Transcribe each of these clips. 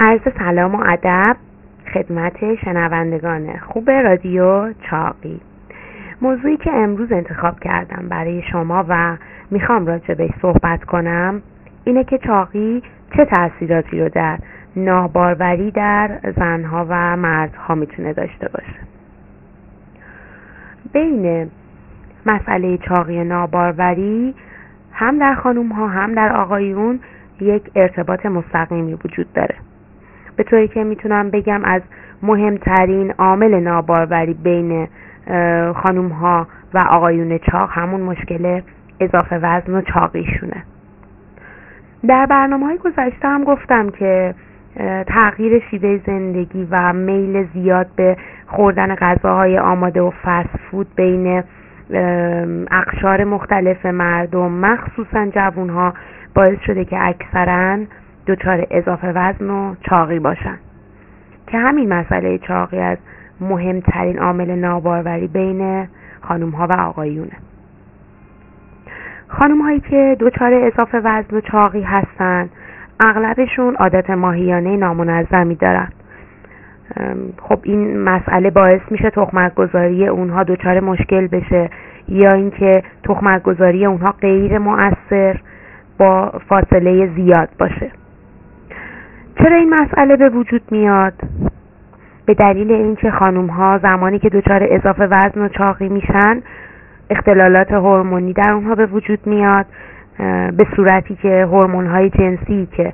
عرض سلام و ادب خدمت شنوندگان خوب رادیو چاقی. موضوعی که امروز انتخاب کردم برای شما و می‌خوام راجع بهش صحبت کنم اینه که چاقی چه تاثیراتی رو در ناباروری در زنها و مردها می‌تونه داشته باشه. بین مسئله چاقی ناباروری هم در خانوم ها هم در آقایون یک ارتباط مستقیمی وجود داره. به طوری که می‌تونم بگم از مهمترین عامل ناباروری بین خانوم ها و آقایون چاق همون مشکل اضافه وزن و چاقیشونه در برنامه های گذشته هم گفتم که تغییر شیوه زندگی و میل زیاد به خوردن غذاهای آماده و فست فود بین اقشار مختلف مردم مخصوصا جوون ها باعث شده که اکثرا دچار اضافه وزن و چاقی باشن. که همین مسئله چاقی از مهمترین عامل ناباروری بین خانم ها و آقایونه. خانم هایی که دچار اضافه وزن و چاقی هستن اغلبشون عادت ماهیانه نامنظمی دارن. خب این مسئله باعث میشه تخمک گذاری اونها دچار مشکل بشه یا اینکه تخمک گذاری اونها غیر مؤثر با فاصله زیاد باشه. چرا این مسئله به وجود میاد؟ به دلیل اینکه خانم ها زمانی که دچار اضافه وزن و چاقی میشن اختلالات هورمونی در اونها به وجود میاد به صورتی که هورمون های جنسی که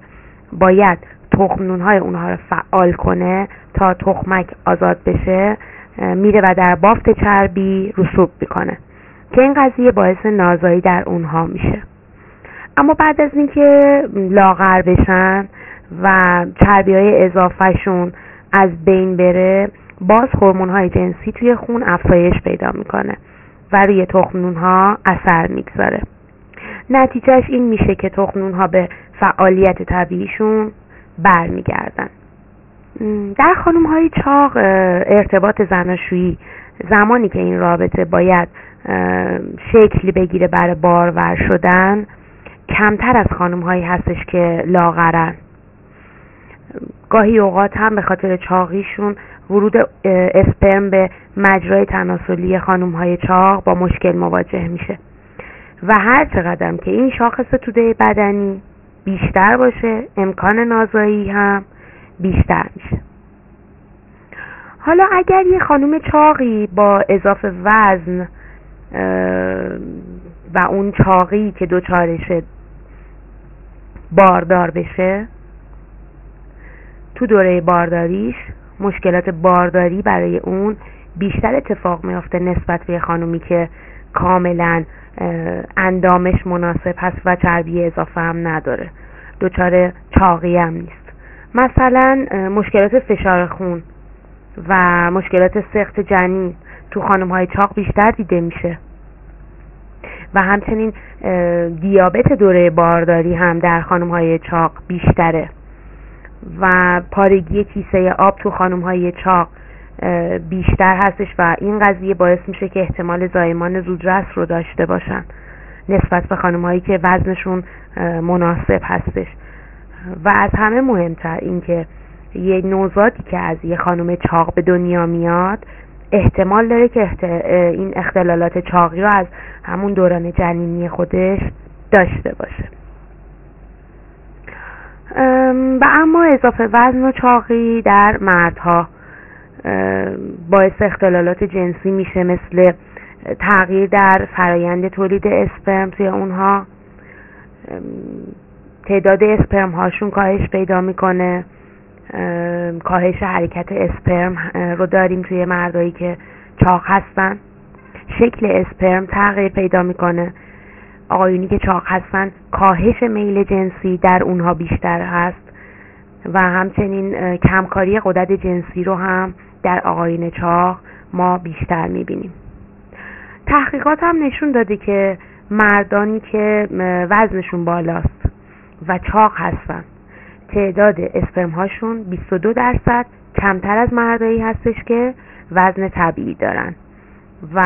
باید تخمنون های اونها رو فعال کنه تا تخمک آزاد بشه میره و در بافت چربی رسوب می‌کنه که این قضیه باعث نازایی در اونها میشه. اما بعد از اینکه لاغر بشن و چربی های اضافهشون از بین بره باز هورمون های جنسی توی خون افزایش پیدا می‌کنه و روی تخمنون ها اثر می‌گذاره. نتیجهش این میشه که تخمنون ها به فعالیت طبیعیشون برمیگردن. در خانم های چاق ارتباط زناشویی زمانی که این رابطه باید شکلی بگیره برای بارور شدن کمتر از خانم هایی هستش که لاغرن. گاهی اوقات هم به خاطر چاقیشون ورود اسپرم به مجرای تناسلی خانم های چاق با مشکل مواجه میشه. و هر چقدر که این شاخص توده بدنی بیشتر باشه امکان نازایی هم بیشتر میشه. حالا اگر یه خانم چاقی با اضافه وزن و اون چاقی که دوچارشه باردار بشه تو دوره بارداریش مشکلات بارداری برای اون بیشتر اتفاق میافته نسبت به خانومی که کاملا اندامش مناسب هست و چربی اضافه هم نداره. دچار چاقی هم نیست. مثلا مشکلات فشار خون و مشکلات سخت جنین تو خانم های چاق بیشتر دیده میشه. و همچنین دیابت دوره بارداری هم در خانم های چاق بیشتره. و پارگی کیسه آب تو خانم های چاق بیشتر هستش و این قضیه باعث میشه که احتمال زایمان زودرس رو داشته باشن نسبت به خانم هایی که وزنشون مناسب هستش. و از همه مهمتر اینکه یه نوزادی که از یه خانم چاق به دنیا میاد احتمال داره که این اختلالات چاقی رو از همون دوران جنینی خودش داشته باشه. و اما اضافه وزن و چاقی در مردها باعث اختلالات جنسی میشه مثل تغییر در فرایند تولید اسپرم توی اونها. تعداد اسپرم هاشون کاهش پیدا می‌کنه. کاهش حرکت اسپرم رو داریم توی مردایی که چاق هستن. شکل اسپرم تغییر پیدا می‌کنه. آقایونی که چاق هستن کاهش میل جنسی در اونها بیشتر هست و همچنین کمکاری قدرت جنسی رو هم در آقایون چاق ما بیشتر می‌بینیم. تحقیقات هم نشون داده که مردانی که وزنشون بالاست و چاق هستن تعداد اسپرم هاشون 22 درصد کمتر از مردایی هستش که وزن طبیعی دارن. و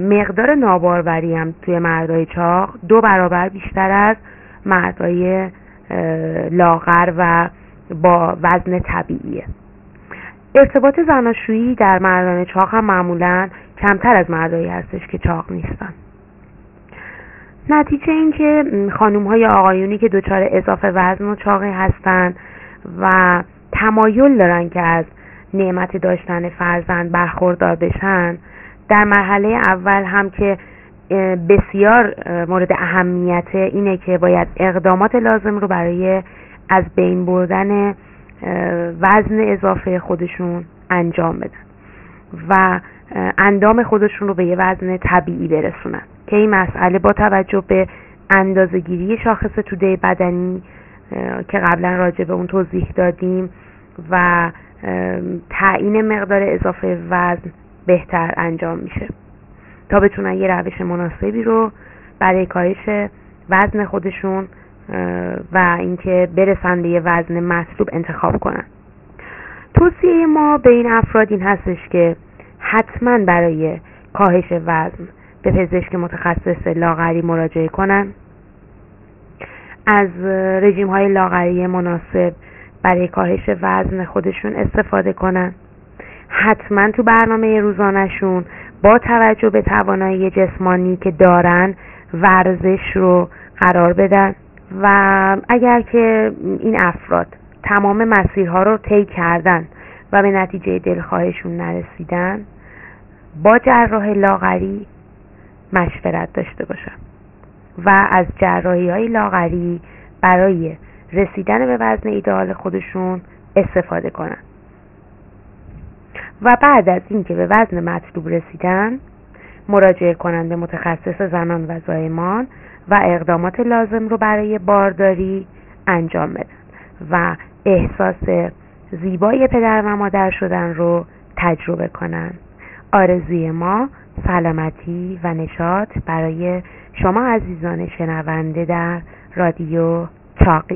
مقدار ناباروری هم توی مردای چاق دو برابر بیشتر از مردای لاغر و با وزن طبیعیه. ارتباط زناشویی در مردان چاق هم معمولا کمتر از مردایی هستش که چاق نیستن. نتیجه این که خانوم های آقایونی که دچار اضافه وزن و چاقی هستند و تمایل دارن که از نعمت داشتن فرزند برخوردار بشن در مرحله اول هم که بسیار مورد اهمیت اینه که باید اقدامات لازم رو برای از بین بردن وزن اضافه خودشون انجام بدن و اندام خودشون رو به یه وزن طبیعی برسونن. که این مسئله با توجه به اندازهگیری شاخص توده بدنی که قبلا راجع به اون توضیح دادیم و تعیین مقدار اضافه وزن بهتر انجام میشه. تا بتونن یه روش مناسبی رو برای کاهش وزن خودشون و اینکه برسن به یه وزن مطلوب انتخاب کنن. توصیه ما به این افراد این هستش که حتما برای کاهش وزن به پزشک متخصص لاغری مراجعه کنن. از رژیم های لاغری مناسب برای کاهش وزن خودشون استفاده کنن. حتما تو برنامه روزانهشون با توجه به توانایی جسمانی که دارن ورزش رو قرار بدن و اگر که این افراد تمام مسیرها رو طی کردن و به نتیجه دلخواهشون نرسیدن با جراح لاغری مشورت داشته باشن و از جراحی های لاغری برای رسیدن به وزن ایدئال خودشون استفاده کنن. و بعد از اینکه به وزن مطلوب رسیدن مراجعه کنند به متخصص زنان و زایمان و اقدامات لازم رو برای بارداری انجام بدن و احساس زیبای پدر و مادر شدن رو تجربه کنند آرزوی ما سلامتی و نشاط برای شما عزیزان شنونده در رادیو چاقی.